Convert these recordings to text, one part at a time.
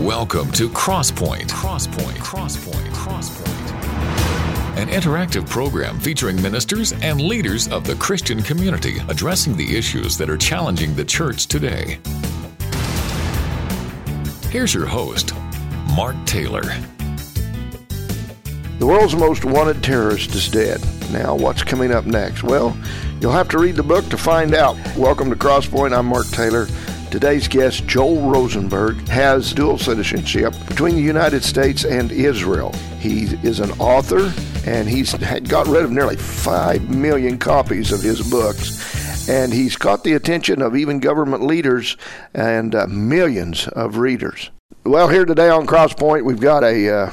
Welcome to Crosspoint. Crosspoint. Crosspoint. Crosspoint. An interactive program featuring ministers and leaders of the Christian community addressing the issues that are challenging the church today. Here's your host, Mark Taylor. The world's most wanted terrorist is dead. Now, what's coming up next? Well, you'll have to read the book to find out. Welcome to Crosspoint. I'm Mark Taylor. Today's guest, Joel Rosenberg, has dual citizenship between the United States and Israel. He is an author, and he's got rid of nearly 5 million copies of his books. And he's caught the attention of even government leaders and uh, millions of readers. Well, here today on Crosspoint, we've got a uh,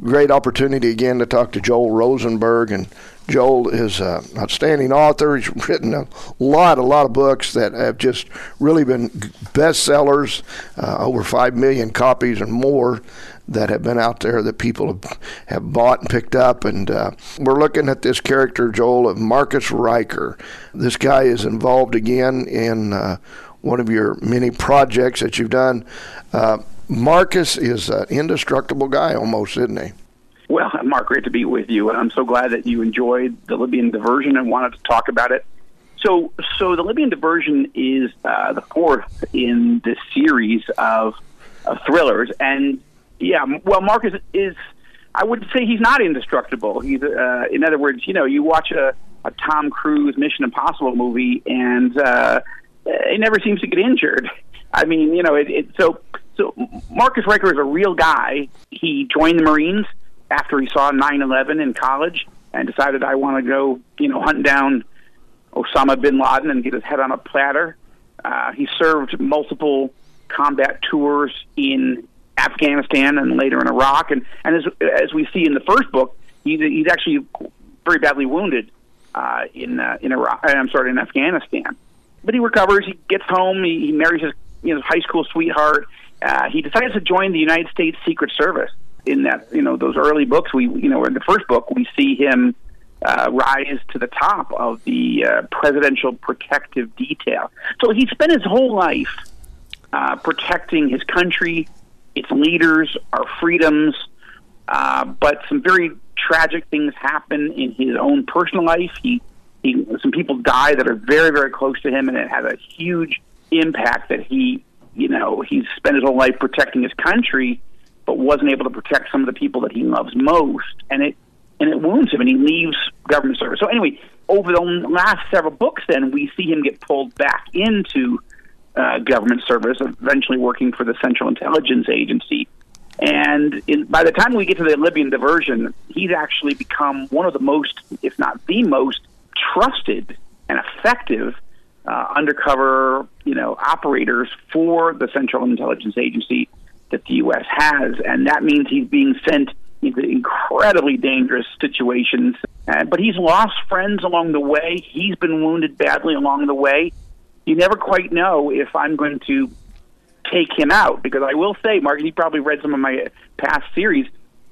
great opportunity again to talk to Joel Rosenberg. And Joel is an outstanding author. He's written a lot, a lot of books that have just really been bestsellers, uh, over 5 million copies and more that have been out there that people have, have bought and picked up. And uh, we're looking at this character, Joel, of Marcus Ryker. This guy is involved again in uh, one of your many projects that you've done. Uh, Marcus is an indestructible guy almost, isn't he? Well, Mark, great to be with you, and I'm so glad that you enjoyed the Libyan diversion and wanted to talk about it. So, so the Libyan diversion is uh, the fourth in this series of, of thrillers, and yeah, well, Marcus is. I would say he's not indestructible. He's, uh, in other words, you know, you watch a, a Tom Cruise Mission Impossible movie, and uh, he never seems to get injured. I mean, you know, it, it so so Marcus Ryker is a real guy. He joined the Marines after he saw 9/11 in college and decided I want to go, you know, hunt down Osama bin Laden and get his head on a platter. Uh, he served multiple combat tours in Afghanistan and later in Iraq, and and as as we see in the first book, he's he's actually very badly wounded uh, in uh, in Iraq. I'm sorry, in Afghanistan. But he recovers. He gets home. He, he marries his you know high school sweetheart. Uh, he decides to join the United States Secret Service. In that you know those early books, we you know in the first book we see him uh, rise to the top of the uh, presidential protective detail. So he spent his whole life uh, protecting his country, its leaders, our freedoms. Uh, but some very tragic things happen in his own personal life. He, he, some people die that are very, very close to him, and it has a huge impact that he, you know, he's spent his whole life protecting his country, but wasn't able to protect some of the people that he loves most, and it and it wounds him, and he leaves government service. So anyway, over the last several books, then we see him get pulled back into uh, government service, eventually working for the Central Intelligence Agency. And in, by the time we get to the Libyan diversion, he's actually become one of the most, if not the most, trusted and effective uh, undercover, you know, operators for the Central Intelligence Agency that the U.S. has, and that means he's being sent into incredibly dangerous situations. Uh, but he's lost friends along the way. He's been wounded badly along the way. You never quite know if I'm going to take him out because I will say, Mark, you probably read some of my past series.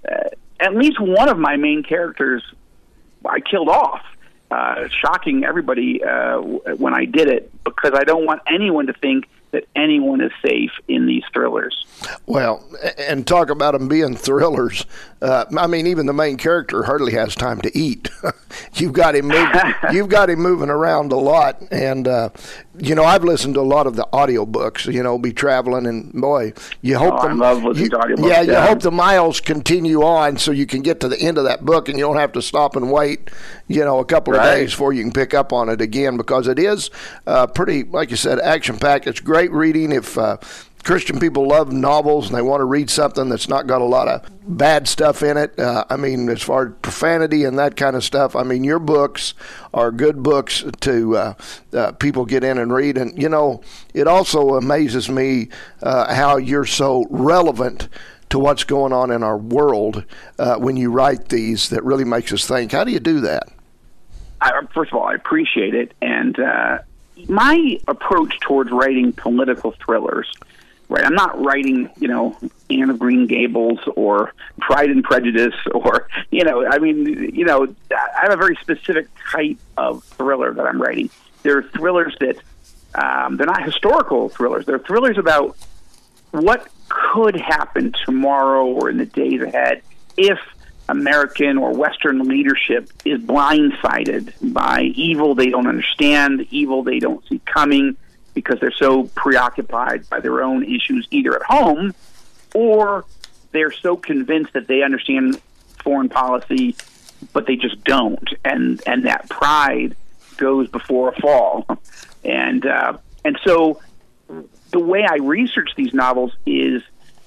Uh, at least one of my main characters I killed off uh, shocking everybody uh, when I did it because I don't want anyone to think that anyone is safe in these thrillers. Well, and talk about them being thrillers. Uh, I mean, even the main character hardly has time to eat. you've got him, move, you've got him moving around a lot, and uh, you know, I've listened to a lot of the audiobooks. You know, be traveling, and boy, you hope oh, the, you. Yeah, yeah, you hope the miles continue on so you can get to the end of that book, and you don't have to stop and wait. You know, a couple of days before you can pick up on it again because it is uh, pretty, like you said, action packed. It's great reading if. Christian people love novels and they want to read something that's not got a lot of bad stuff in it. Uh, I mean, as far as profanity and that kind of stuff, I mean, your books are good books to uh, uh, people get in and read. And, you know, it also amazes me uh, how you're so relevant to what's going on in our world uh, when you write these that really makes us think. How do you do that? I, first of all, I appreciate it, and uh, my approach towards writing political thrillers. Right, I'm not writing, you know, Anne of Green Gables or Pride and Prejudice or, you know, I mean, you know, I have a very specific type of thriller that I'm writing. There are thrillers that um, they're not historical thrillers. They're thrillers about what could happen tomorrow or in the days ahead if American or Western leadership is blindsided by evil they don't understand, evil they don't see coming because they're so preoccupied by their own issues either at home or they're so convinced that they understand foreign policy but they just don't and and that pride goes before a fall and uh, and so the way I research these novels is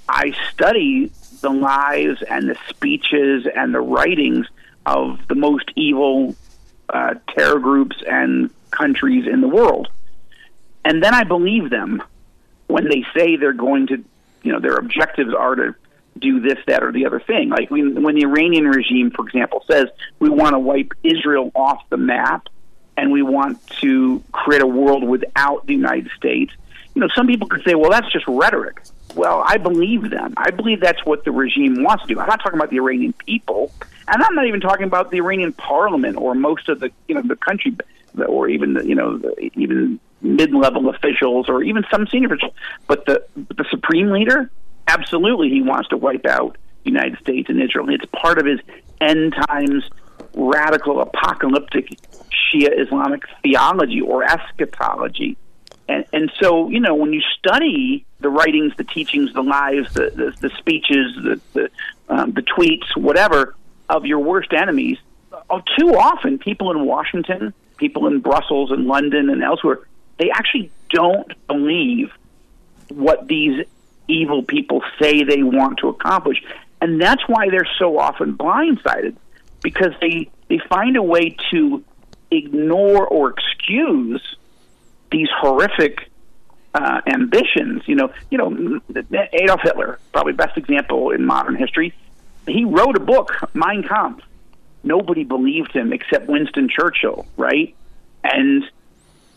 I study the lives and the speeches and the writings of the most evil uh, terror groups and countries in the world. And then I believe them when they say they're going to, you know, their objectives are to do this, that, or the other thing. Like when, when the Iranian regime, for example, says we want to wipe Israel off the map and we want to create a world without the United States. You know, some people could say, well, that's just rhetoric. Well, I believe them. I believe that's what the regime wants to do. I'm not talking about the Iranian people, and I'm not even talking about the Iranian parliament or most of the you know the country, or even the, you know the, even mid-level officials or even some senior officials. But the the supreme leader, absolutely, he wants to wipe out the United States and Israel. It's part of his end times radical apocalyptic Shia Islamic theology or eschatology. And, and so, you know, when you study the writings, the teachings, the lives, the, the, the speeches, the, the, um, the tweets, whatever, of your worst enemies, uh, too often people in Washington, people in Brussels and London and elsewhere, they actually don't believe what these evil people say they want to accomplish. And that's why they're so often blindsided because they, they find a way to ignore or excuse these horrific uh, ambitions. You know, you know, Adolf Hitler, probably best example in modern history. He wrote a book, Mein Kampf. Nobody believed him except Winston Churchill, right? And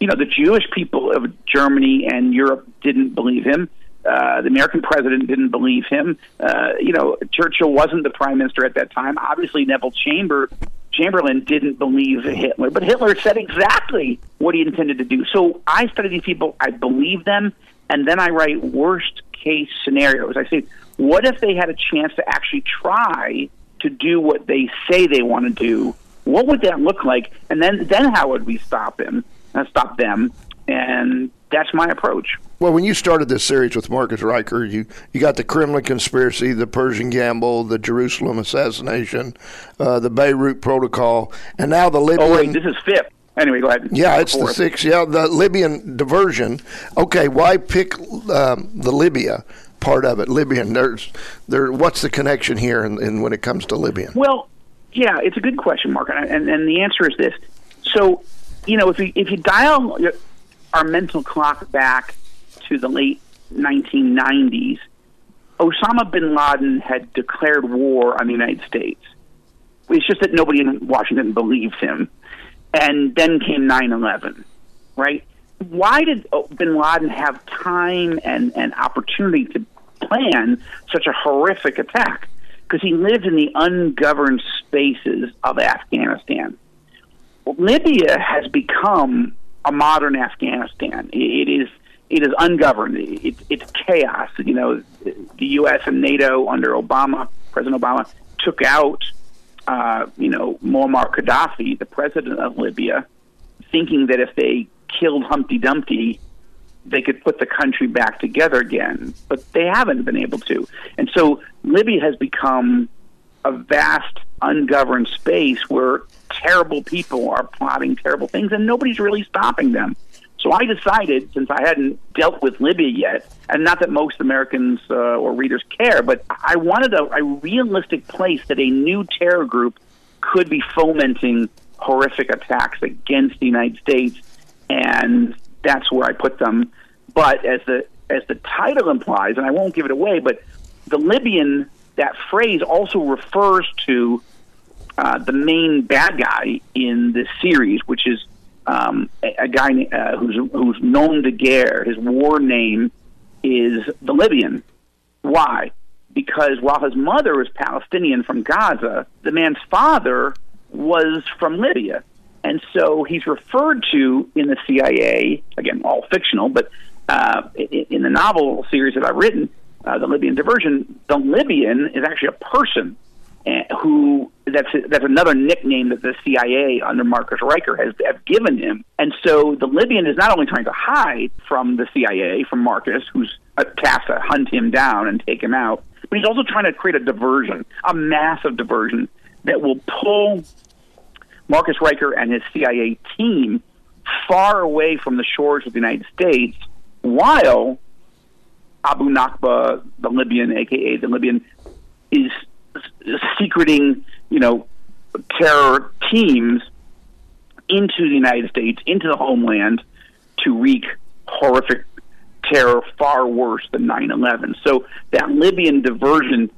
you know, the Jewish people of Germany and Europe didn't believe him. Uh, the American president didn't believe him. Uh, you know, Churchill wasn't the prime minister at that time. Obviously, Neville Chamber Chamberlain didn't believe Hitler, but Hitler said exactly what he intended to do. So I study these people, I believe them, and then I write worst case scenarios. I say, what if they had a chance to actually try to do what they say they want to do? What would that look like? And then, then how would we stop him? Uh, stop them? And that's my approach. Well, when you started this series with Marcus Ryker, you, you got the Kremlin conspiracy, the Persian gamble, the Jerusalem assassination, uh, the Beirut Protocol, and now the Libyan. Oh, wait, this is fifth. Anyway, go ahead. Yeah, it's the sixth. Yeah, the Libyan diversion. Okay, why pick um, the Libya part of it? Libyan. There's there. What's the connection here, in, in, when it comes to Libyan? Well, yeah, it's a good question, Mark, and, and, and the answer is this. So, you know, if you if you dial our mental clock back to the late 1990s, Osama bin Laden had declared war on the United States. It's just that nobody in Washington believed him. And then came 9 11, right? Why did oh, bin Laden have time and, and opportunity to plan such a horrific attack? Because he lived in the ungoverned spaces of Afghanistan. Libya has become a modern Afghanistan. It is it is ungoverned. It, it's chaos. You know, the U.S. and NATO under Obama, President Obama, took out, uh, you know, Muammar Gaddafi, the president of Libya, thinking that if they killed Humpty Dumpty, they could put the country back together again. But they haven't been able to. And so Libya has become a vast, ungoverned space where terrible people are plotting terrible things, and nobody's really stopping them. So I decided, since I hadn't dealt with Libya yet, and not that most Americans uh, or readers care, but I wanted a, a realistic place that a new terror group could be fomenting horrific attacks against the United States, and that's where I put them. But as the as the title implies, and I won't give it away, but the Libyan that phrase also refers to uh, the main bad guy in this series, which is um, a, a, guy uh, who's who's Nom de Guerre. His war name is the Libyan. Why? Because while his mother was Palestinian from Gaza, the man's father was from Libya. And so he's referred to in the CIA, again, all fictional, but uh, in, the novel series that I've written, uh, the Libyan diversion, the Libyan is actually a person who that's that's another nickname that the CIA under Marcus Ryker has have given him. And so the Libyan is not only trying to hide from the CIA, from Marcus, who's tasked to hunt him down and take him out, but he's also trying to create a diversion, a massive diversion that will pull Marcus Ryker and his CIA team far away from the shores of the United States, while Abu Nakba, the Libyan, aka the Libyan, is secreting, you know, terror teams into the United States, into the homeland, to wreak horrific terror far worse than 9/11. So that Libyan diversion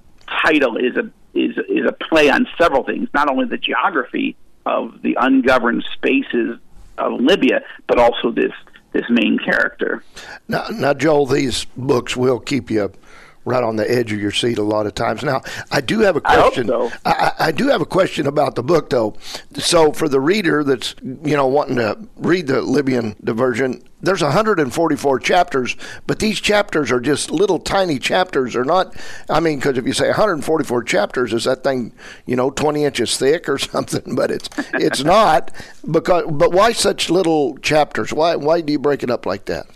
title is a is is a play on several things, not only the geography of the ungoverned spaces of Libya, but also this this main character. Now, now Joel, these books will keep you right on the edge of your seat a lot of times. Now, I do have a question. I, so. I, I, do have a question about the book, though. So, for the reader that's you know wanting to read the Libyan diversion, there's 144 chapters, but these chapters are just little tiny chapters. They're not. I mean, because if you say 144 chapters, is that thing you know 20 inches thick or something? But it's it's not. Because but why such little chapters? Why why do you break it up like that?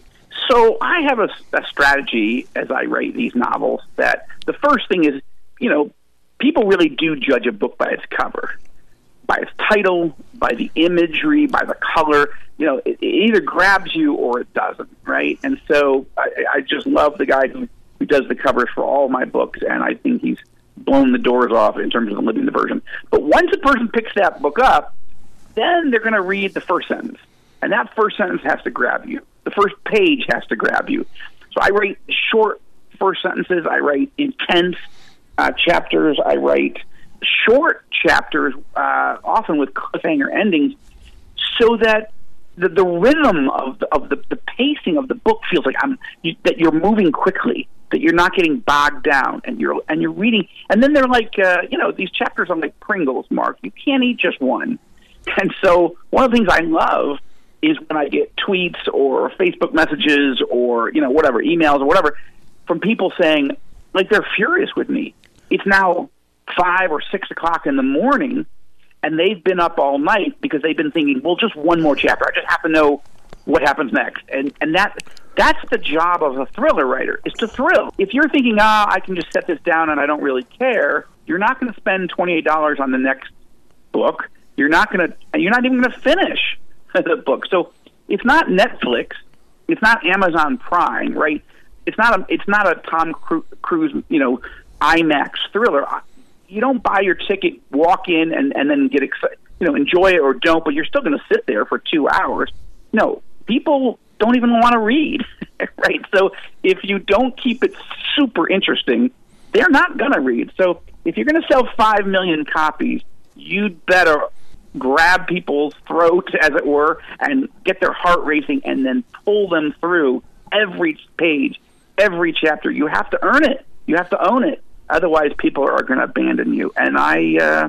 So I have a, a strategy as I write these novels that the first thing is, you know, people really do judge a book by its cover, by its title, by the imagery, by the color. You know, it, it either grabs you or it doesn't, right? And so I, I just love the guy who, who does the covers for all my books, and I think he's blown the doors off in terms of the Libyan diversion. But once a person picks that book up, then they're going to read the first sentence, and that first sentence has to grab you the first page has to grab you. So I write short first sentences. I write intense uh, chapters. I write short chapters, uh, often with cliffhanger endings, so that the, the rhythm of the, of the, the pacing of the book feels like I'm you, that you're moving quickly, that you're not getting bogged down, and you're and you're reading. And then they're like, uh, you know, these chapters are like Pringles, Mark. You can't eat just one. And so one of the things I love is when I get tweets or Facebook messages or you know whatever emails or whatever from people saying like they're furious with me. It's now five or six o'clock in the morning, and they've been up all night because they've been thinking, well, just one more chapter. I just have to know what happens next, and and that that's the job of a thriller writer is to thrill. If you're thinking, ah, I can just set this down and I don't really care, you're not going to spend twenty eight dollars on the next book. You're not going to, and you're not even going to finish the book. So it's not Netflix, it's not Amazon Prime, right? It's not a it's not a Tom Cruise, you know, IMAX thriller. You don't buy your ticket, walk in, and and then get excited, you know, enjoy it or don't, but you're still going to sit there for two hours. No, people don't even want to read, right? So if you don't keep it super interesting, they're not going to read. So if you're going to sell five million copies, you'd better grab people's throats, as it were, and get their heart racing, and then pull them through every page, every chapter. You have to earn it. You have to own it. Otherwise, people are going to abandon you. And I, uh,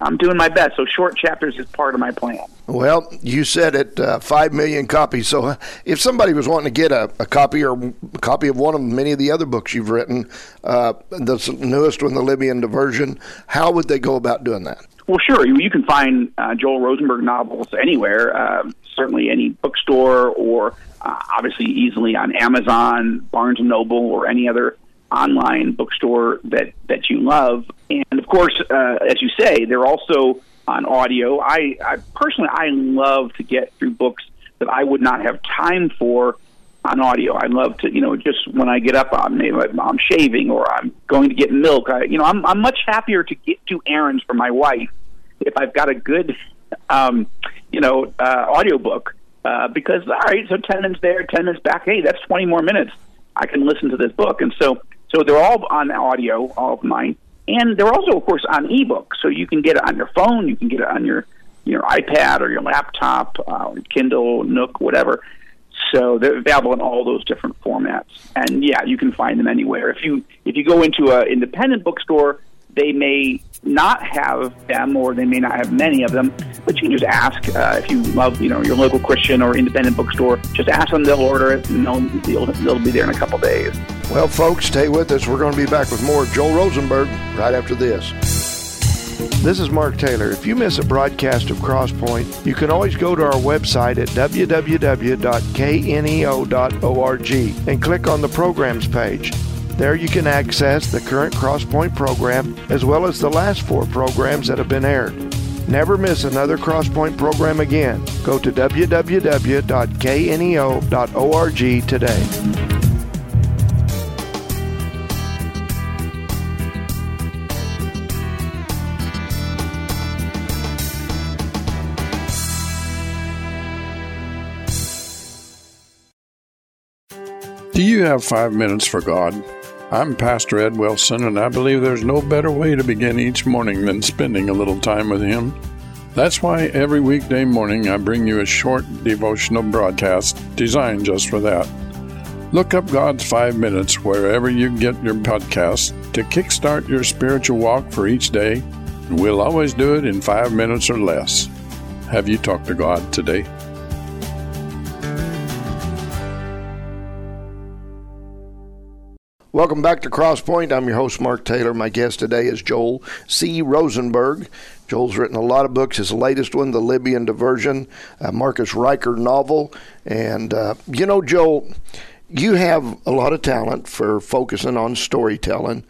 I'm doing my best. So short chapters is part of my plan. Well, you said it, uh, five million copies. So uh, if somebody was wanting to get a, a, copy or a copy of one of many of the other books you've written, uh, the newest one, the Libyan Diversion, how would they go about doing that? Well, sure. You can find uh, Joel Rosenberg novels anywhere, uh, certainly any bookstore, or uh, obviously easily on Amazon, Barnes and Noble, or any other online bookstore that that you love. And of course, uh, as you say, they're also on audio. I, I personally, I love to get through books that I would not have time for on audio. I love to, you know, just when I get up, I'm, I'm shaving or I'm going to get milk. I, you know, I'm, I'm much happier to get to errands for my wife if I've got a good, um, you know, uh, audiobook. Uh, because all right, so ten minutes there, ten minutes back. Hey, that's twenty more minutes. I can listen to this book, and so so they're all on audio, all of mine, and they're also, of course, on ebook. So you can get it on your phone, you can get it on your your iPad or your laptop, uh, Kindle, Nook, whatever. So they're available in all those different formats, and yeah, you can find them anywhere. If you if you go into an independent bookstore, they may not have them, or they may not have many of them. But you can just ask uh, if you love, you know, your local Christian or independent bookstore. Just ask them; they'll order it, and they'll they'll, they'll be there in a couple days. Well, folks, stay with us. We're going to be back with more Joel Rosenberg right after this. This is Mark Taylor. If you miss a broadcast of Crosspoint, you can always go to our website at www.kneo.org and click on the programs page. There you can access the current Crosspoint program as well as the last four programs that have been aired. Never miss another Crosspoint program again. Go to www.kneo.org today. Do you have five minutes for God? I'm Pastor Ed Wilson, and I believe there's no better way to begin each morning than spending a little time with Him. That's why every weekday morning I bring you a short devotional broadcast designed just for that. Look up God's Five Minutes wherever you get your podcast to kickstart your spiritual walk for each day. We'll always do it in five minutes or less. Have you talked to God today? Welcome back to Crosspoint. I'm your host, Mark Taylor. My guest today is Joel C. Rosenberg. Joel's written a lot of books. His latest one, The Libyan Diversion, a Marcus Ryker novel. And, uh, you know, Joel, you have a lot of talent for focusing on storytelling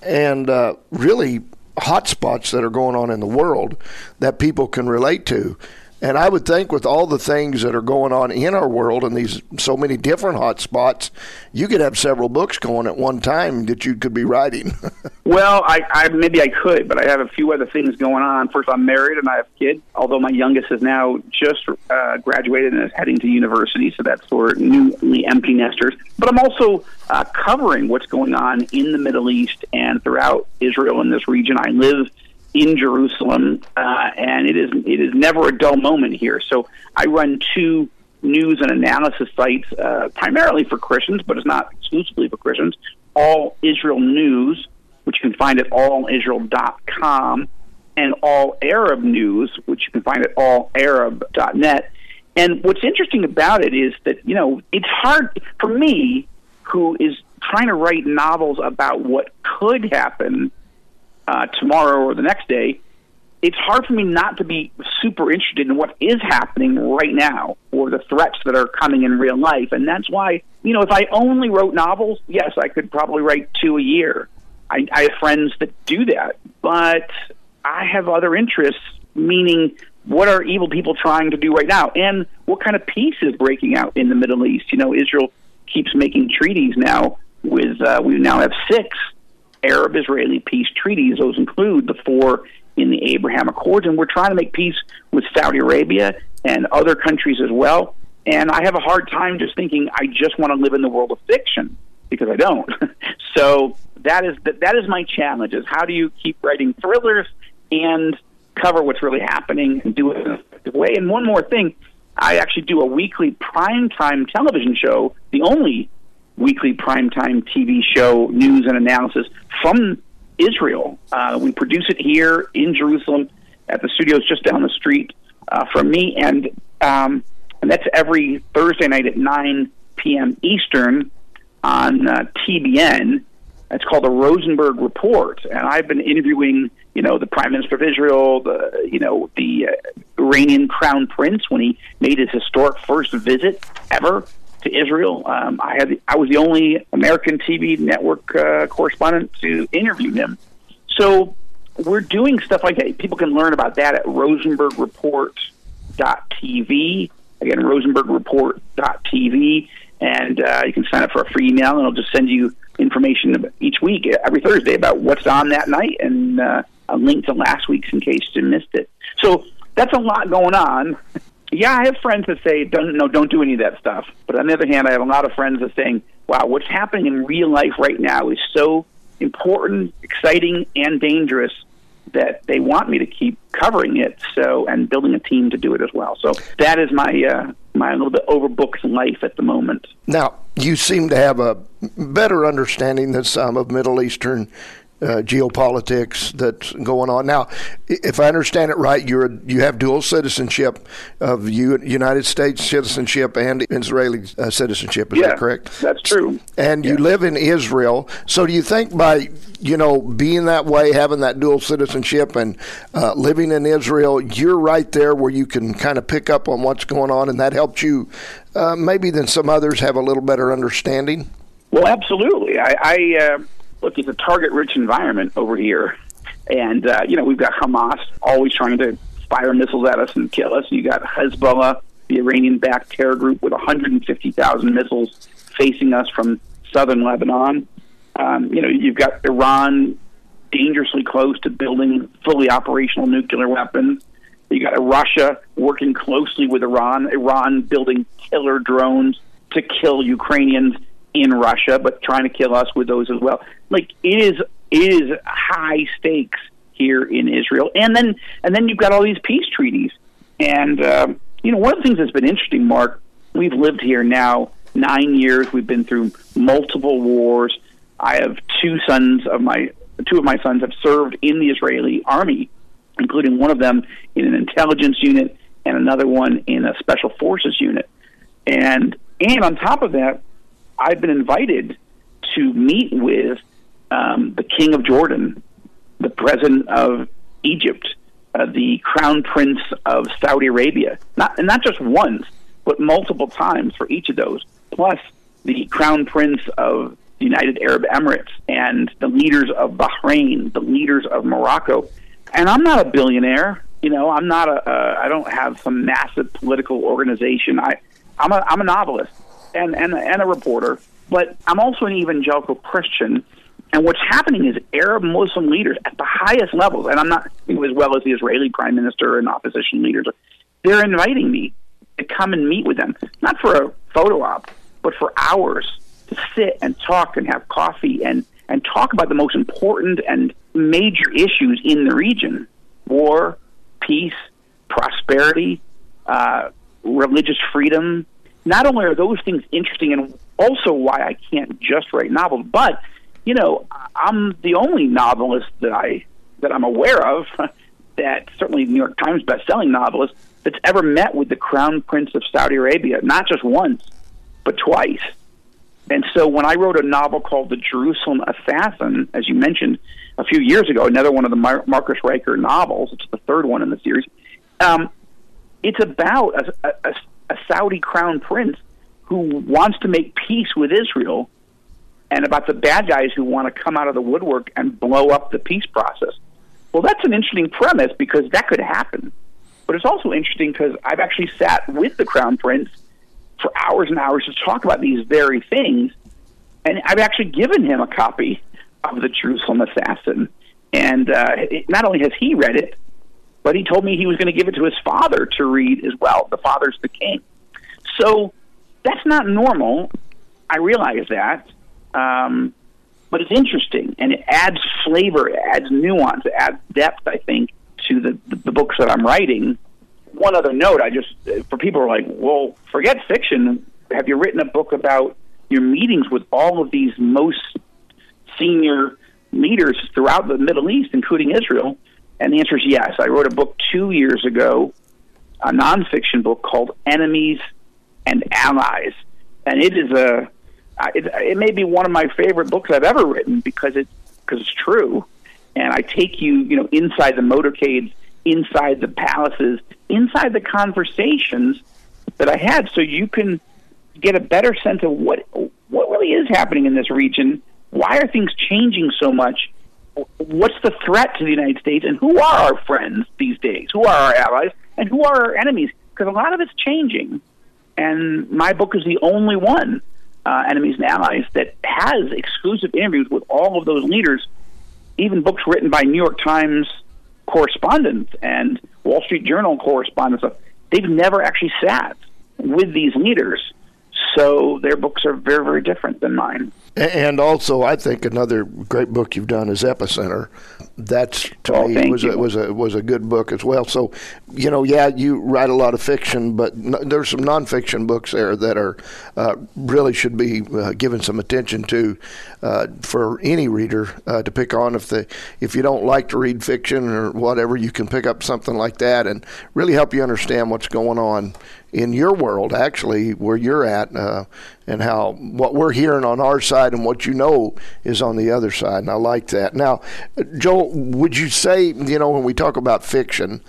and uh, really hot spots that are going on in the world that people can relate to. And I would think with all the things that are going on in our world and these so many different hot spots, you could have several books going at one time that you could be writing. well, I, I maybe I could, but I have a few other things going on. First, I'm married and I have kids. Although my youngest is now just uh, graduated and is heading to university, so that's for newly empty nesters. But I'm also uh, covering what's going on in the Middle East and throughout Israel in this region. I live in Jerusalem, uh, and it is it is never a dull moment here. So I run two news and analysis sites, uh, primarily for Christians, but it's not exclusively for Christians. All Israel News, which you can find at allisrael.com, and All Arab News, which you can find at allarab.net. And what's interesting about it is that you know it's hard for me, who is trying to write novels about what could happen uh, tomorrow or the next day, it's hard for me not to be super interested in what is happening right now or the threats that are coming in real life. And that's why, you know, if I only wrote novels, yes, I could probably write two a year. I, I have friends that do that, but I have other interests, meaning what are evil people trying to do right now? And what kind of peace is breaking out in the Middle East? You know, Israel keeps making treaties now with, uh, we now have six Arab Israeli peace treaties. Those include the four in the Abraham Accords, and we're trying to make peace with Saudi Arabia and other countries as well. And I have a hard time just thinking I just want to live in the world of fiction because I don't. so that is that, that is my challenge: is how do you keep writing thrillers and cover what's really happening and do it in an effective way? And one more thing, I actually do a weekly primetime television show, the only weekly primetime TV show, news and analysis from Israel. Uh, we produce it here in Jerusalem at the studios just down the street uh, from me, and um, and that's every Thursday night at 9 p.m. Eastern on uh, TBN. It's called the Rosenberg Report, and I've been interviewing, you know, the Prime Minister of Israel, the, you know, the uh, Iranian Crown Prince when he made his historic first visit ever to Israel. Um, I had I was the only American TV network uh, correspondent to interview him. So we're doing stuff like that. People can learn about that at RosenbergReport.tv. Again, RosenbergReport.tv, and uh, you can sign up for a free email, and it'll just send you information each week, every Thursday, about what's on that night, and uh, a link to last week's in case you missed it. So that's a lot going on. yeah, I have friends that say don't no don't do any of that stuff. But on the other hand, I have a lot of friends that saying, "Wow, what's happening in real life right now is so important, exciting, and dangerous." That they want me to keep covering it, so and building a team to do it as well. So that is my uh, my little bit overbooked life at the moment. Now you seem to have a better understanding than some of Middle Eastern uh, geopolitics that's going on. Now, if I understand it right, you're you have dual citizenship of United States citizenship and Israeli uh, citizenship. Is yeah, that correct? That's true. And you live in Israel. So do you think by you know being that way, having that dual citizenship, and uh, living in Israel, you're right there where you can kind of pick up on what's going on, and that helps you uh, maybe than some others have a little better understanding? Well, absolutely. I, I uh, look, it's a target-rich environment over here, and uh, you know we've got Hamas always trying to fire missiles at us and kill us. You got Hezbollah, the Iranian-backed terror group, with 150,000 missiles facing us from southern Lebanon. Um, you know, you've got Iran dangerously close to building fully operational nuclear weapons. You got Russia working closely with Iran, Iran building killer drones to kill Ukrainians in Russia, but trying to kill us with those as well. Like it is, it is high stakes here in Israel, and then and then you've got all these peace treaties. And um, you know, one of the things that's been interesting, Mark, we've lived here now nine years. We've been through multiple wars. I have two sons of my two of my sons have served in the Israeli army including one of them in an intelligence unit and another one in a special forces unit. And and on top of that, I've been invited to meet with um, the King of Jordan, the President of Egypt, uh, the Crown Prince of Saudi Arabia, not and not just once, but multiple times for each of those, plus the Crown Prince of the United Arab Emirates and the leaders of Bahrain, the leaders of Morocco, and I'm not a billionaire. You know, I'm not a. Uh, I don't have some massive political organization. I, I'm a. I'm a novelist and and and a reporter, but I'm also an evangelical Christian. And what's happening is Arab Muslim leaders at the highest levels, and I'm not as well as the Israeli prime minister and opposition leaders, they're inviting me to come and meet with them, not for a photo op, but for hours to sit and talk and have coffee and and talk about the most important and major issues in the region war, peace, prosperity, uh, religious freedom. Not only are those things interesting and also why I can't just write novels, but you know, I'm the only novelist that I that I'm aware of that certainly New York Times best-selling novelist that's ever met with the Crown Prince of Saudi Arabia, not just once, but twice. And so when I wrote a novel called The Jerusalem Assassin, as you mentioned a few years ago, another one of the Mar- Marcus Ryker novels, it's the third one in the series, um, it's about a, a, a Saudi crown prince who wants to make peace with Israel and about the bad guys who want to come out of the woodwork and blow up the peace process. Well, that's an interesting premise because that could happen. But it's also interesting because I've actually sat with the crown prince for hours and hours to talk about these very things. And I've actually given him a copy of the Jerusalem Assassin. And uh, it, not only has he read it, but he told me he was going to give it to his father to read as well. The father's the king. So that's not normal. I realize that. Um, but it's interesting and it adds flavor, it adds nuance, it adds depth, I think, to the, the, the books that I'm writing one other note, I just for people who are like, well, forget fiction. Have you written a book about your meetings with all of these most senior leaders throughout the Middle East, including Israel? And the answer is yes. I wrote a book two years ago, a nonfiction book called Enemies and Allies, and it is a it, it may be one of my favorite books I've ever written because it because it's true, and I take you you know inside the motorcades inside the palaces, inside the conversations that I had, so you can get a better sense of what what really is happening in this region. Why are things changing so much? What's the threat to the United States, and who are our friends these days? Who are our allies, and who are our enemies? Because a lot of it's changing, and my book is the only one, uh, Enemies and Allies, that has exclusive interviews with all of those leaders. Even books written by New York Times correspondents and Wall Street Journal correspondents, they've never actually sat with these leaders. so their books are very, very different than mine. And also, I think another great book you've done is Epicenter. That's to oh, me was you. a, was a was a good book as well. So, you know, yeah, you write a lot of fiction, but no, there's some nonfiction books there that are uh, really should be uh, given some attention to uh, for any reader uh, to pick on. If the if you don't like to read fiction or whatever, you can pick up something like that and really help you understand what's going on in your world, actually, where you're at, uh, and how what we're hearing on our side and what you know is on the other side. And I like that. Now, Joel, would you say, you know, when we talk about fiction,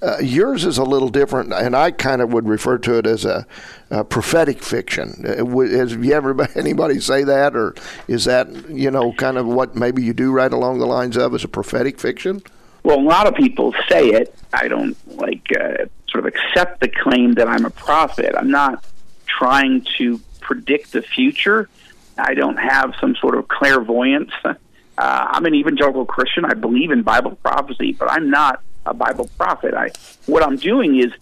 uh, yours is a little different, and I kind of would refer to it as a, a prophetic fiction. Uh, has you ever anybody say that, or is that you know kind of what maybe you do right along the lines of as a prophetic fiction? Well, a lot of people say it. I don't like uh, sort of accept the claim that I'm a prophet. I'm not trying to predict the future. I don't have some sort of clairvoyance. Uh, I'm an evangelical Christian. I believe in Bible prophecy, but I'm not a Bible prophet. I what I'm doing is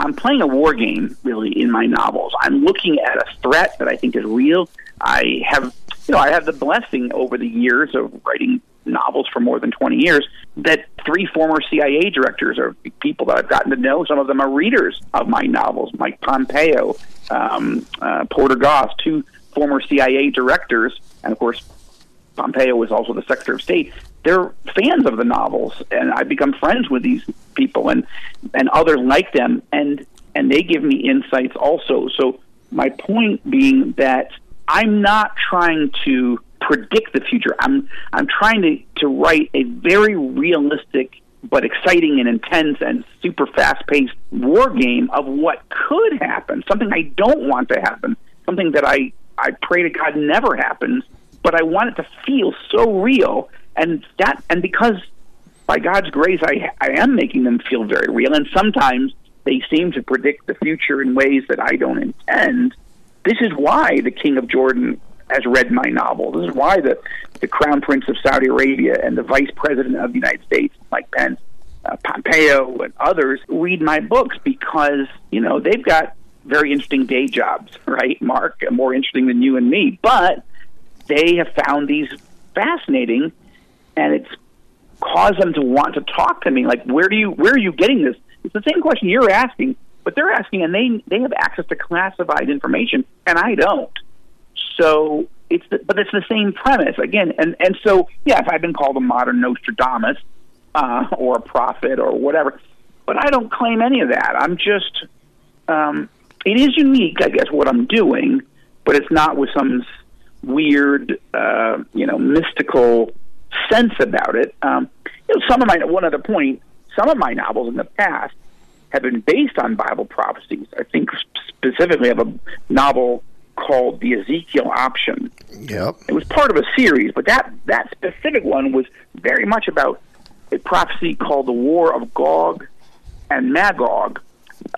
I'm playing a war game really in my novels. I'm looking at a threat that I think is real. I have you know, I have the blessing over the years of writing novels for more than 20 years that three former CIA directors are people that I've gotten to know. Some of them are readers of my novels, Mike Pompeo, um, uh, Porter Goss, two former CIA directors, and of course, Pompeo was also the Secretary of State. They're fans of the novels, and I've become friends with these people and and others like them, and and they give me insights also. So my point being that I'm not trying to predict the future. I'm I'm trying to, to write a very realistic but exciting and intense and super fast paced war game of what could happen, something I don't want to happen, something that I, I pray to God never happens, but I want it to feel so real and that and because by God's grace I I am making them feel very real and sometimes they seem to predict the future in ways that I don't intend. This is why the King of Jordan has read my novel. This is why the, the Crown Prince of Saudi Arabia and the Vice President of the United States, Mike Pence, uh, Pompeo, and others read my books because, you know, they've got very interesting day jobs, right, Mark? More interesting than you and me. But they have found these fascinating, and it's caused them to want to talk to me. Like, where do you, where are you getting this? It's the same question you're asking, but they're asking, and they they have access to classified information, and I don't. So it's the, but it's the same premise again, and and so yeah, if I've been called a modern Nostradamus uh, or a prophet or whatever, but I don't claim any of that. I'm just um, it is unique, I guess, what I'm doing, but it's not with some weird, uh, you know, mystical sense about it. Um, you know, some of my one other point, some of my novels in the past have been based on Bible prophecies. I think specifically of a novel called the Ezekiel Option. Yep. It was part of a series, but that that specific one was very much about a prophecy called the War of Gog and Magog,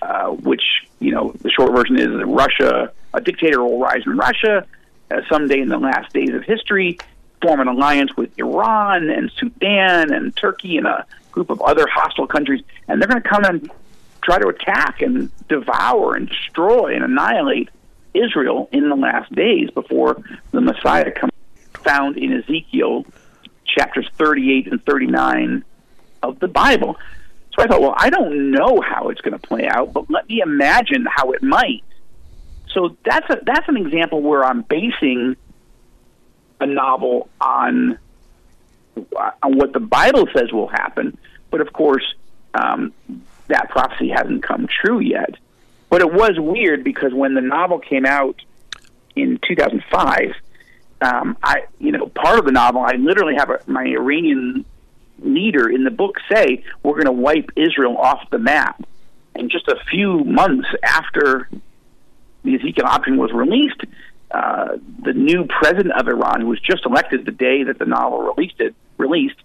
uh, which you know the short version is that Russia, a dictator will rise in Russia uh, someday in the last days of history, form an alliance with Iran and Sudan and Turkey and a group of other hostile countries, and they're going to come and try to attack and devour and destroy and annihilate Israel in the last days before the Messiah comes, found in Ezekiel chapters 38 and 39 of the Bible. So I thought, well, I don't know how it's going to play out, but let me imagine how it might. So that's a, that's an example where I'm basing a novel on on what the Bible says will happen, but of course um, that prophecy hasn't come true yet. But it was weird because when the novel came out in 2005, um, I, you know, part of the novel, I literally have a, my Iranian leader in the book say, we're going to wipe Israel off the map. And just a few months after the Ezekiel option was released, uh, the new president of Iran, who was just elected the day that the novel released it, released,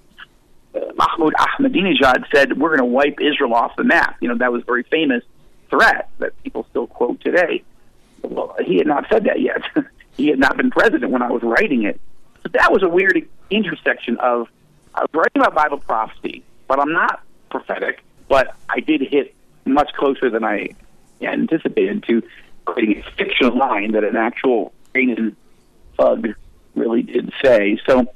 uh, Mahmoud Ahmadinejad said, "We're going to wipe Israel off the map." You know that was very famous threat that people still quote today. Well, he had not said that yet. he had not been president when I was writing it. So that was a weird intersection of I was writing about Bible prophecy, but I'm not prophetic. But I did hit much closer than I anticipated to creating a fiction line that an actual Iranian thug really did say. So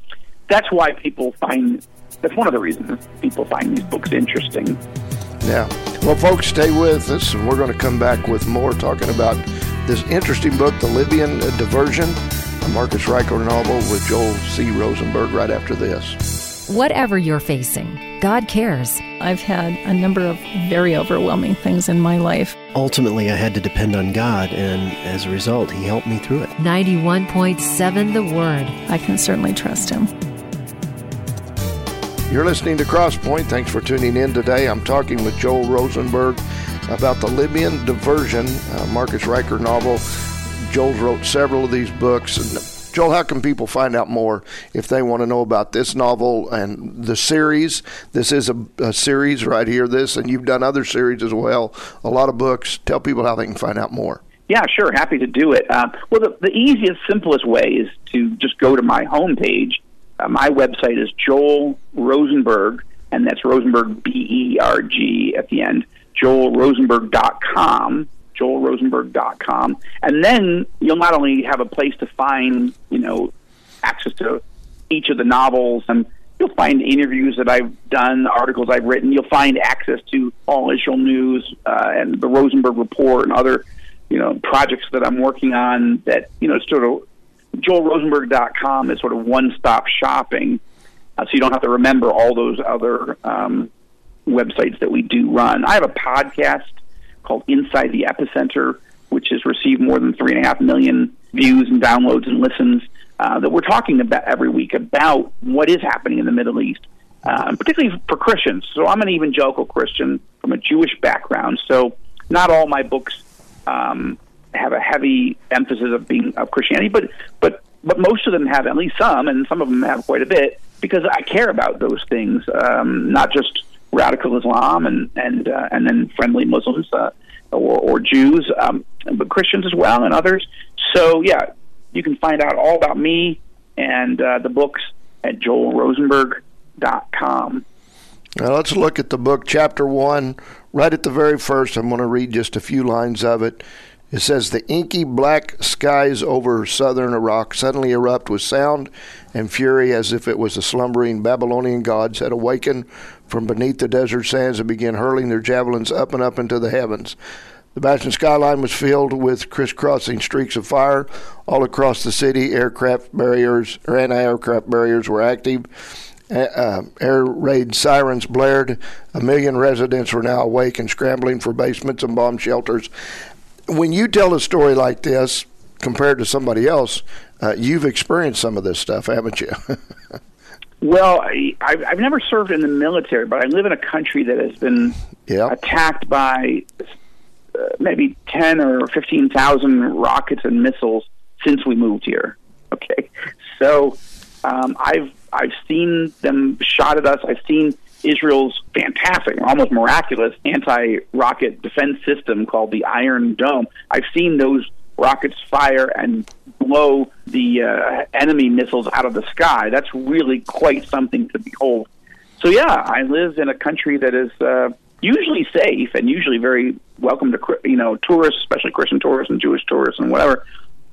that's why people find that's one of the reasons people find these books interesting. Yeah. Well, folks, stay with us, and we're going to come back with more talking about this interesting book, The Libyan Diversion, a Marcus Ryker novel with Joel C. Rosenberg, right after this. Whatever you're facing, God cares. I've had a number of very overwhelming things in my life. Ultimately, I had to depend on God, and as a result, He helped me through it. 91.7 The Word. I can certainly trust Him. You're listening to Crosspoint. Thanks for tuning in today. I'm talking with Joel Rosenberg about the Libyan Diversion, uh, Marcus Ryker novel. Joel's wrote several of these books. And Joel, how can people find out more if they want to know about this novel and the series? This is a, a series right here, this, and you've done other series as well, a lot of books. Tell people how they can find out more. Yeah, sure. Happy to do it. Uh, well, the, the easiest, simplest way is to just go to my homepage, uh, my website is Joel Rosenberg, and that's Rosenberg, B E R G at the end, joelrosenberg.com, joelrosenberg.com. And then you'll not only have a place to find, you know, access to each of the novels, and you'll find interviews that I've done, articles I've written. You'll find access to all Israel news uh, and the Rosenberg Report and other, you know, projects that I'm working on that, you know, sort of joelrosenberg.com is sort of one-stop shopping, uh, so you don't have to remember all those other um, websites that we do run. I have a podcast called Inside the Epicenter, which has received more than three and a half million views and downloads and listens. Uh, that we're talking about every week about what is happening in the Middle East, uh, particularly for Christians. So I'm an evangelical Christian from a Jewish background. So not all my books um, have a heavy emphasis of being of Christianity, but but but most of them have at least some, and some of them have quite a bit because I care about those things, um, not just radical Islam and and uh, and then friendly Muslims uh, or, or Jews, um, but Christians as well and others. So yeah, you can find out all about me and uh, the books at joelrosenberg.com. Now let's look at the book, chapter one. Right at the very first, I'm going to read just a few lines of it. It says the inky black skies over southern Iraq suddenly erupt with sound and fury as if it was the slumbering Babylonian gods had awakened from beneath the desert sands and began hurling their javelins up and up into the heavens. The Basra skyline was filled with crisscrossing streaks of fire all across the city. Aircraft barriers or anti-aircraft barriers were active. Uh, air raid sirens blared. A million residents were now awake and scrambling for basements and bomb shelters when you tell a story like this compared to somebody else, uh, you've experienced some of this stuff, haven't you? well, I, I've, never served in the military, but I live in a country that has been yep. attacked by uh, maybe ten or fifteen thousand rockets and missiles since we moved here. Okay, so um, I've I've seen them shot at us. I've seen Israel's fantastic, almost miraculous anti rocket defense system called the Iron Dome. I've seen those rockets fire and blow the uh, enemy missiles out of the sky. That's really quite something to behold. So, yeah, I live in a country that is uh, usually safe and usually very welcome to you know tourists, especially Christian tourists and Jewish tourists and whatever.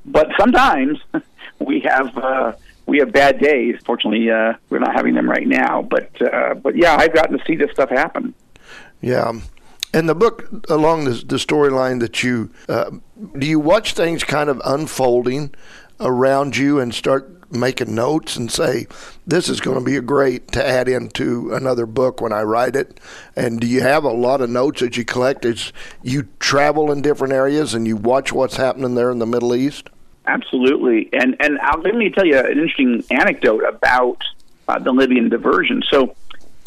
But sometimes we have. Uh, we have bad days. Fortunately, uh, we're not having them right now. But uh, but yeah, I've gotten to see this stuff happen. Yeah. And the book, along the, the storyline that you uh, do, you watch things kind of unfolding around you and start making notes and say, "This is going to be a great to add into another book when I write it." And do you have a lot of notes that you collect as you travel in different areas and you watch what's happening there in the Middle East? Absolutely, and and I'll, let me tell you an interesting anecdote about uh, the Libyan diversion. So,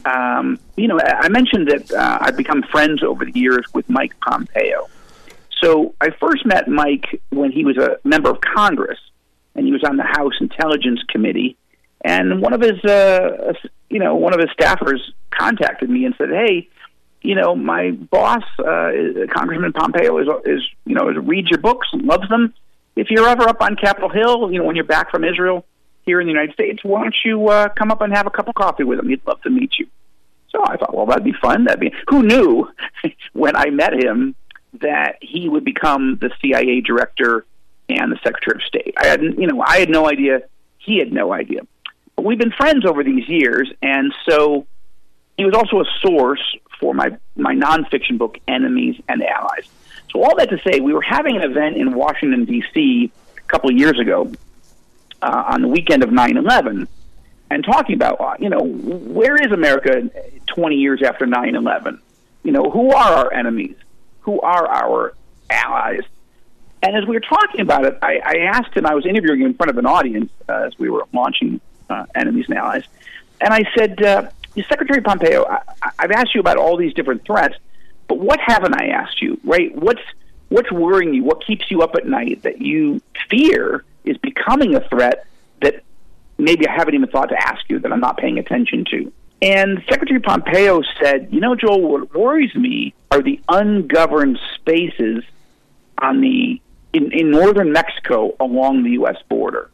um, you know, I mentioned that uh, I've become friends over the years with Mike Pompeo. So I first met Mike when he was a member of Congress, and he was on the House Intelligence Committee. And one of his, uh, you know, one of his staffers contacted me and said, "Hey, you know, my boss, uh, Congressman Pompeo, is, is you know, reads your books, and loves them." If you're ever up on Capitol Hill, you know, when you're back from Israel here in the United States, why don't you uh, come up and have a cup of coffee with him? He'd love to meet you. So I thought, well, that'd be fun. That'd be who knew when I met him that he would become the CIA director and the Secretary of State. I had, you know, I had no idea. He had no idea. But we've been friends over these years, and so he was also a source for my my nonfiction book, Enemies and Allies. So all that to say, we were having an event in Washington D.C. a couple of years ago uh, on the weekend of 9/11, and talking about uh, you know where is America 20 years after 9/11? You know who are our enemies? Who are our allies? And as we were talking about it, I, I asked him. I was interviewing in front of an audience uh, as we were launching uh, Enemies and Allies, and I said, uh, Secretary Pompeo, I, I've asked you about all these different threats, but what haven't I asked you? Right? What's what's worrying you? What keeps you up at night that you fear is becoming a threat that maybe I haven't even thought to ask you that I'm not paying attention to? And Secretary Pompeo said, You know, Joel, what worries me are the ungoverned spaces on the in, in northern Mexico along the U.S. border.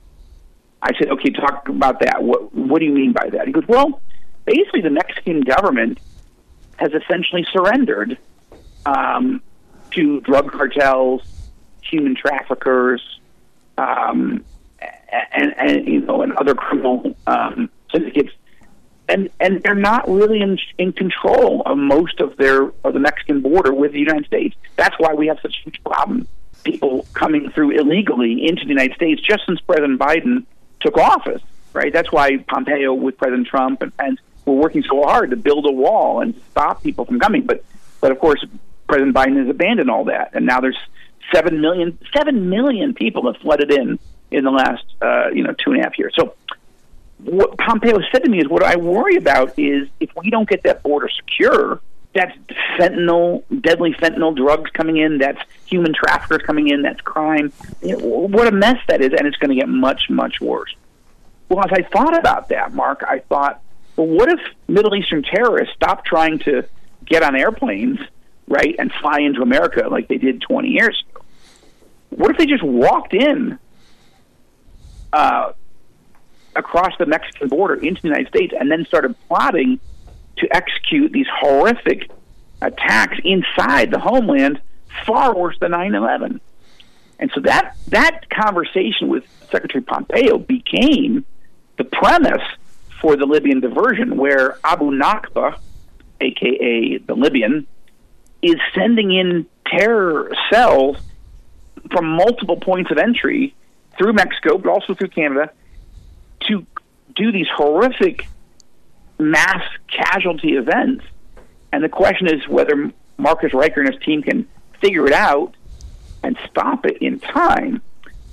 I said, okay, talk about that. What, what do you mean by that? He goes, well, basically, the Mexican government has essentially surrendered um, to drug cartels, human traffickers, um, and, and you know, and other criminal um, syndicates, and and they're not really in, in control of most of their of the Mexican border with the United States. That's why we have such huge problem. People coming through illegally into the United States just since President Biden took office. Right. That's why Pompeo with President Trump and Pence were working so hard to build a wall and stop people from coming. But but of course, President Biden has abandoned all that, and now there's seven million seven million people have flooded in in the last uh, you know two and a half years. So what Pompeo said to me is what I worry about is if we don't get that border secure, that's fentanyl, deadly fentanyl drugs coming in, that's human traffickers coming in, that's crime. What a mess that is, and it's going to get much, much worse. Well, as I thought about that, Mark, I thought, well, what if Middle Eastern terrorists stopped trying to get on airplanes, right, and fly into America like they did 20 years ago? What if they just walked in uh, across the Mexican border into the United States and then started plotting to execute these horrific attacks inside the homeland, far worse than 9 11. And so that, that conversation with Secretary Pompeo became the premise for the Libyan diversion, where Abu Nakba, aka the Libyan, is sending in terror cells from multiple points of entry through Mexico, but also through Canada, to do these horrific mass casualty events. And the question is whether Marcus Ryker and his team can figure it out and stop it in time.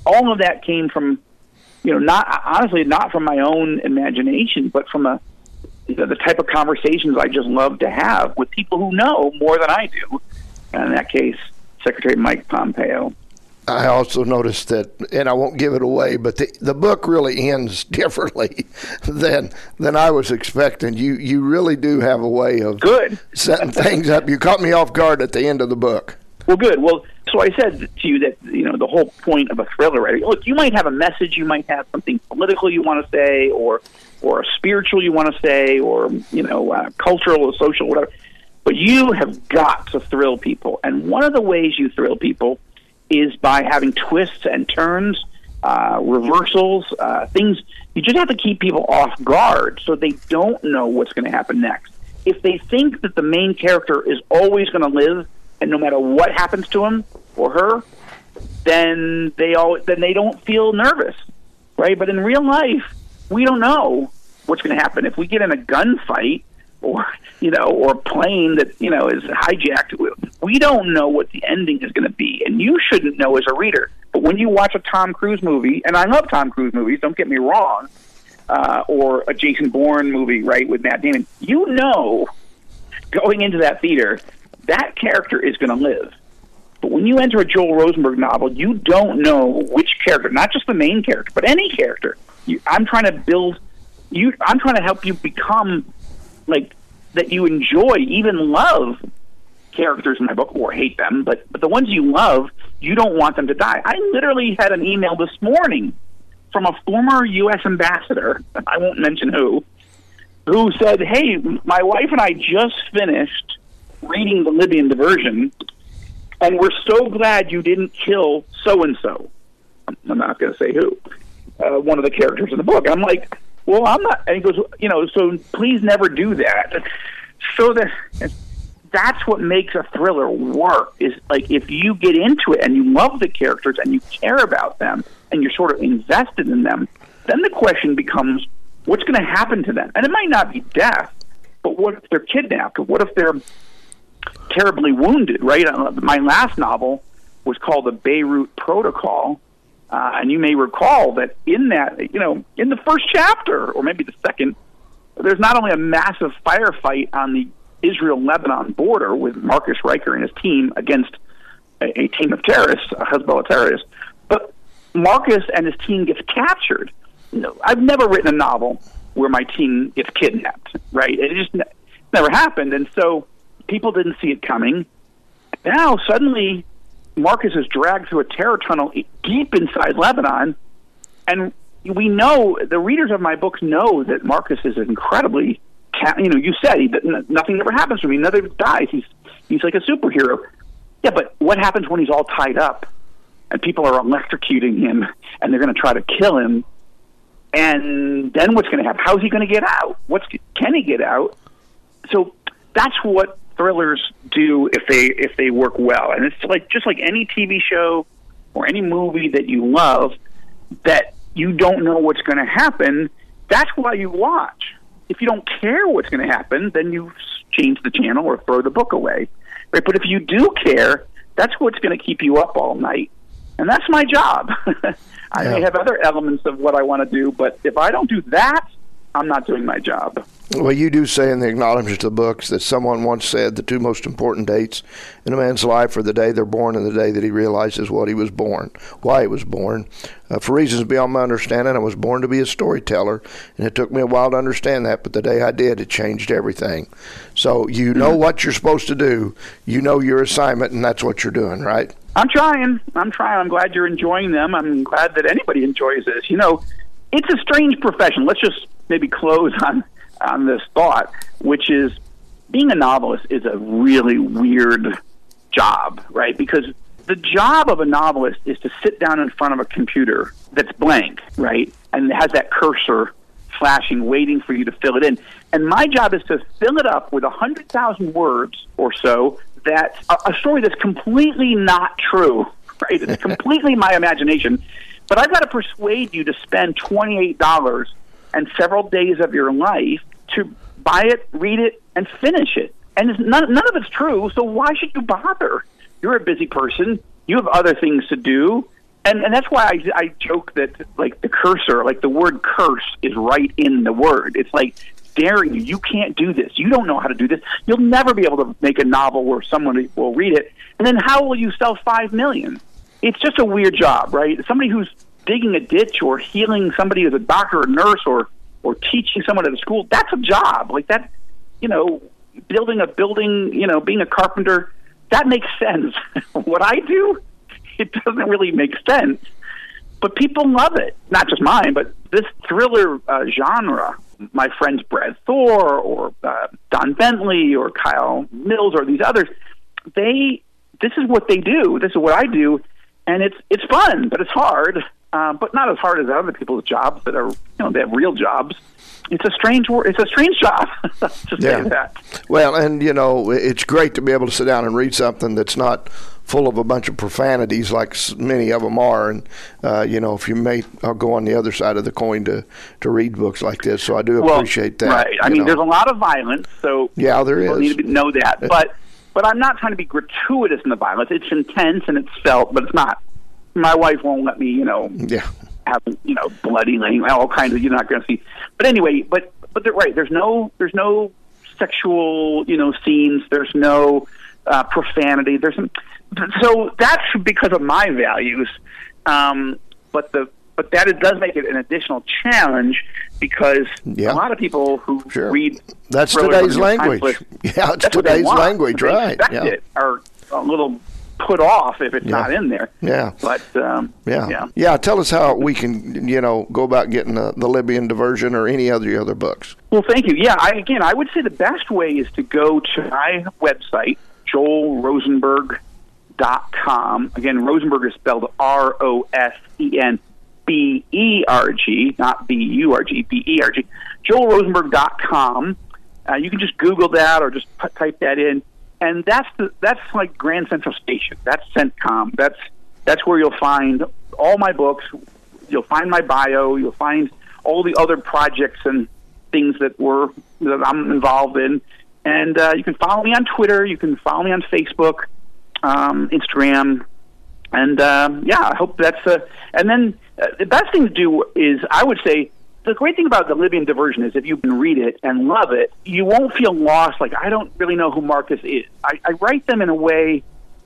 All of that came from, you know, not honestly not from my own imagination, but from a you know, the type of conversations I just love to have with people who know more than I do. And in that case, Secretary Mike Pompeo. I also noticed that, and I won't give it away, but the, the book really ends differently than than I was expecting. You you really do have a way of good setting things up. You caught me off guard at the end of the book. Well, good. Well, so I said to you that you know the whole point of a thriller writer. Look, you might have a message, you might have something political you want to say, or or a spiritual you want to say, or you know, uh, cultural or social, whatever. But you have got to thrill people, and one of the ways you thrill people is by having twists and turns, uh, reversals, uh, things. You just have to keep people off guard so they don't know what's going to happen next. If they think that the main character is always going to live, and no matter what happens to him or her, then they all then they don't feel nervous, right? But in real life, we don't know what's going to happen. If we get in a gunfight, or you know, or a plane that you know is hijacked. We don't know what the ending is going to be, and you shouldn't know as a reader. But when you watch a Tom Cruise movie, and I love Tom Cruise movies, don't get me wrong, uh, or a Jason Bourne movie, right, with Matt Damon, you know, going into that theater, that character is going to live. But when you enter a Joel Rosenberg novel, you don't know which character, not just the main character, but any character. You, I'm trying to build you. I'm trying to help you become like that you enjoy, even love characters in my book or hate them, but but the ones you love, you don't want them to die. I literally had an email this morning from a former U.S. ambassador. I won't mention who, who said, "Hey, my wife and I just finished reading the Libyan diversion, and we're so glad you didn't kill so and so. I'm not going to say who. Uh, one of the characters in the book. I'm like, well, I'm not. And he goes, you know, so please never do that. So that that's what makes a thriller work. Is like if you get into it and you love the characters and you care about them and you're sort of invested in them, then the question becomes, what's going to happen to them? And it might not be death, but what if they're kidnapped? What if they're terribly wounded? Right. Uh, my last novel was called the Beirut Protocol uh, and you may recall that in that, you know, in the first chapter, or maybe the second, there's not only a massive firefight on the Israel Lebanon border with Marcus Ryker and his team against a, a team of terrorists, a Hezbollah terrorists, but Marcus and his team gets captured. You know, I've never written a novel where my team gets kidnapped, right? It just ne- never happened. And so people didn't see it coming. Now, suddenly, Marcus is dragged through a terror tunnel deep inside Lebanon, and we know the readers of my books know that Marcus is incredibly, you know, you said he, nothing ever happens to him. He never dies. He's he's like a superhero. Yeah, but what happens when he's all tied up and people are electrocuting him and they're going to try to kill him? And then what's going to happen? How's he going to get out? What's can he get out? So that's what thrillers do if they if they work well. And it's like just like any TV show or any movie that you love that you don't know what's going to happen. That's why you watch. If you don't care what's going to happen, then you change the channel or throw the book away. Right? But if you do care, that's what's going to keep you up all night. And that's my job. I yeah. may have other elements of what I want to do, but if I don't do that, I'm not doing my job. Well, you do say in the acknowledgments of the books that someone once said the two most important dates in a man's life are the day they're born and the day that he realizes what he was born, why he was born. Uh, for reasons beyond my understanding, I was born to be a storyteller, and it took me a while to understand that, but the day I did, it changed everything. So you know mm-hmm. what you're supposed to do, you know your assignment, and that's what you're doing, right? I'm trying. I'm trying. I'm glad you're enjoying them. I'm glad that anybody enjoys this. You know, it's a strange profession. Let's just maybe close on on this thought, which is being a novelist is a really weird job, right? Because the job of a novelist is to sit down in front of a computer that's blank, right? And has that cursor flashing, waiting for you to fill it in. And my job is to fill it up with a 100,000 words or so that a, a story that's completely not true, right? It's completely my imagination. But I've got to persuade you to spend $28 and several days of your life to buy it, read it, and finish it. And none, none of it's true, so why should you bother? You're a busy person. You have other things to do. And, and that's why I, I joke that, like, the cursor, like, the word curse is right in the word. It's like daring you. You can't do this. You don't know how to do this. You'll never be able to make a novel where someone will read it. And then how will you sell five million? It's just a weird job, right? Somebody who's digging a ditch or healing somebody as a doctor or nurse or or teaching someone at a school that's a job. Like that you know building a building you know being a carpenter that makes sense. What i do it doesn't really make sense. But people love it. Not just mine but this thriller uh, genre my friends brad thor or uh, don bentley or kyle mills or these others they this is what they do. This is what i do. And it's it's fun but it's hard uh, but not as hard as other people's jobs that are, you know, they have real jobs. It's a strange work. It's a strange job to yeah. say that. Well, and you know, it's great to be able to sit down and read something that's not full of a bunch of profanities like many of them are. And uh, you know, if you may I'll go on the other side of the coin to to read books like this, so I do well, appreciate that. Right. I mean, know. there's a lot of violence, so yeah, there is. Need to know that, but but I'm not trying to be gratuitous in the violence. It's intense and it's felt, but it's not my wife won't let me, you know, yeah. have you know bloody language, all kinds of. You're not going to see, but anyway, but but they're right. There's no there's no sexual you know scenes. There's no uh, profanity. There's some, so that's because of my values. Um, but the but that it does make it an additional challenge because yeah. a lot of people who sure. read that's today's language. yeah, it's today's language, right? Yeah. It, are a little put off if it's yeah. not in there. Yeah. But um, yeah. yeah, yeah. Tell us how we can, you know, go about getting the, the Libyan diversion or any other other books. Well, thank you. Yeah, I, again, I would say the best way is to go to my website, joelrosenberg.com. Again, Rosenberg is spelled R O S E N B E R G, not B U R G, B E R G. joelrosenberg.com. Uh, you can just Google that or just p- type that in, and that's the, that's like Grand Central Station. That's CENTCOM. That's that's where you'll find all my books. You'll find my bio. You'll find all the other projects and things that were that I'm involved in. And uh, you can follow me on Twitter. You can follow me on Facebook, um, Instagram, and um, yeah, I hope that's. Uh, and then uh, the best thing to do is, I would say, the great thing about the Libyan diversion is if you can read it and love it, you won't feel lost. Like I don't really know who Marcus is. I, I write them in a way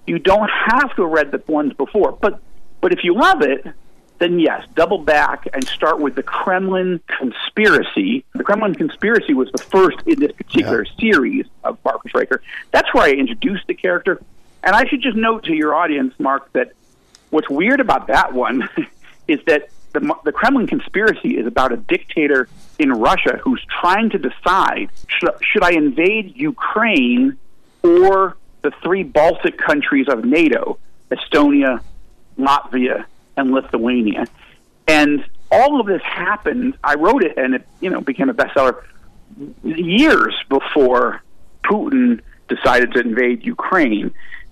you don't have to have read the ones before, but but if you love it, then yes, double back and start with the Kremlin conspiracy. The Kremlin conspiracy was the first in this particular yeah. series of Marcus Ryker. That's where I introduced the character. And I should just note to your audience, Mark, that what's weird about that one is that the, the Kremlin conspiracy is about a dictator in Russia who's trying to decide should, should I invade Ukraine or the three Baltic countries of NATO, Estonia, Latvia, and Lithuania. And all of this happened. I wrote it, and it you know became a bestseller years before Putin decided to invade Ukraine.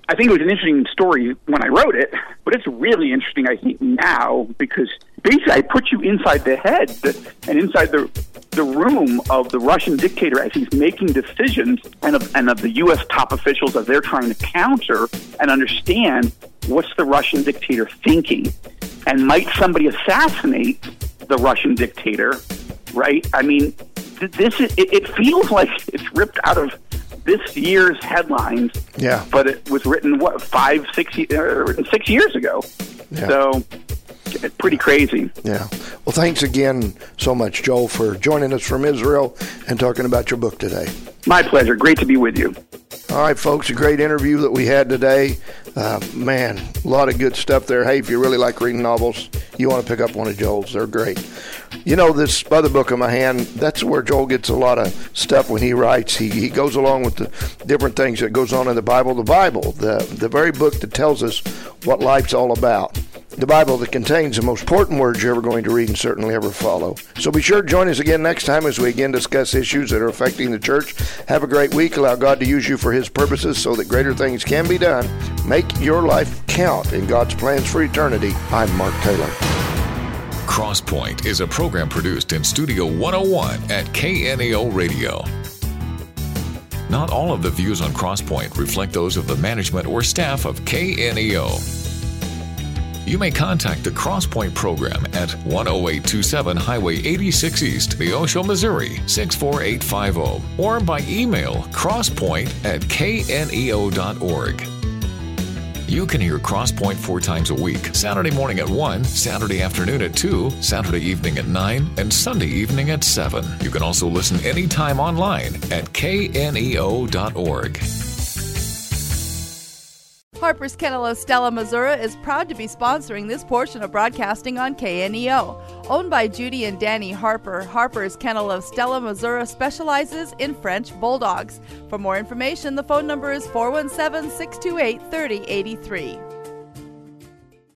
I think it was an interesting story when I wrote it, but it's really interesting, I think, now because basically I put you inside the head and inside the the room of the Russian dictator as he's making decisions and of, and of the U.S. top officials as they're trying to counter and understand what's the Russian dictator thinking and might somebody assassinate the Russian dictator? Right? I mean, this is, it, it feels like it's ripped out of this year's headlines. Yeah. But it was written what five, six, uh, six years ago. Yeah. So pretty crazy. Yeah. Well, thanks again so much, Joel, for joining us from Israel and talking about your book today. My pleasure. Great to be with you. All right, folks, a great interview that we had today. Uh, man, a lot of good stuff there. Hey, if you really like reading novels, you want to pick up one of Joel's. They're great. You know, this other book in my hand, that's where Joel gets a lot of stuff when he writes. He, he goes along with the different things that goes on in the Bible. The Bible, the, the very book that tells us what life's all about the Bible that contains the most important words you're ever going to read and certainly ever follow. So be sure to join us again next time as we again discuss issues that are affecting the church. Have a great week. Allow God to use you for His purposes so that greater things can be done. Make your life count in God's plans for eternity. I'm Mark Taylor. Crosspoint is a program produced in Studio 101 at KNEO Radio. Not all of the views on Crosspoint reflect those of the management or staff of KNEO. You may contact the Crosspoint program at 10827 Highway 86 East, Neosho, Missouri 64850, or by email crosspoint at kneo.org. You can hear Crosspoint four times a week Saturday morning at 1, Saturday afternoon at 2, Saturday evening at 9, and Sunday evening at 7. You can also listen anytime online at kneo.org. Harper's Kennel of Stella, Missouri is proud to be sponsoring this portion of broadcasting on KNEO. Owned by Judy and Danny Harper, Harper's Kennel of Stella, Missouri specializes in French Bulldogs. For more information, the phone number is 417 628 3083.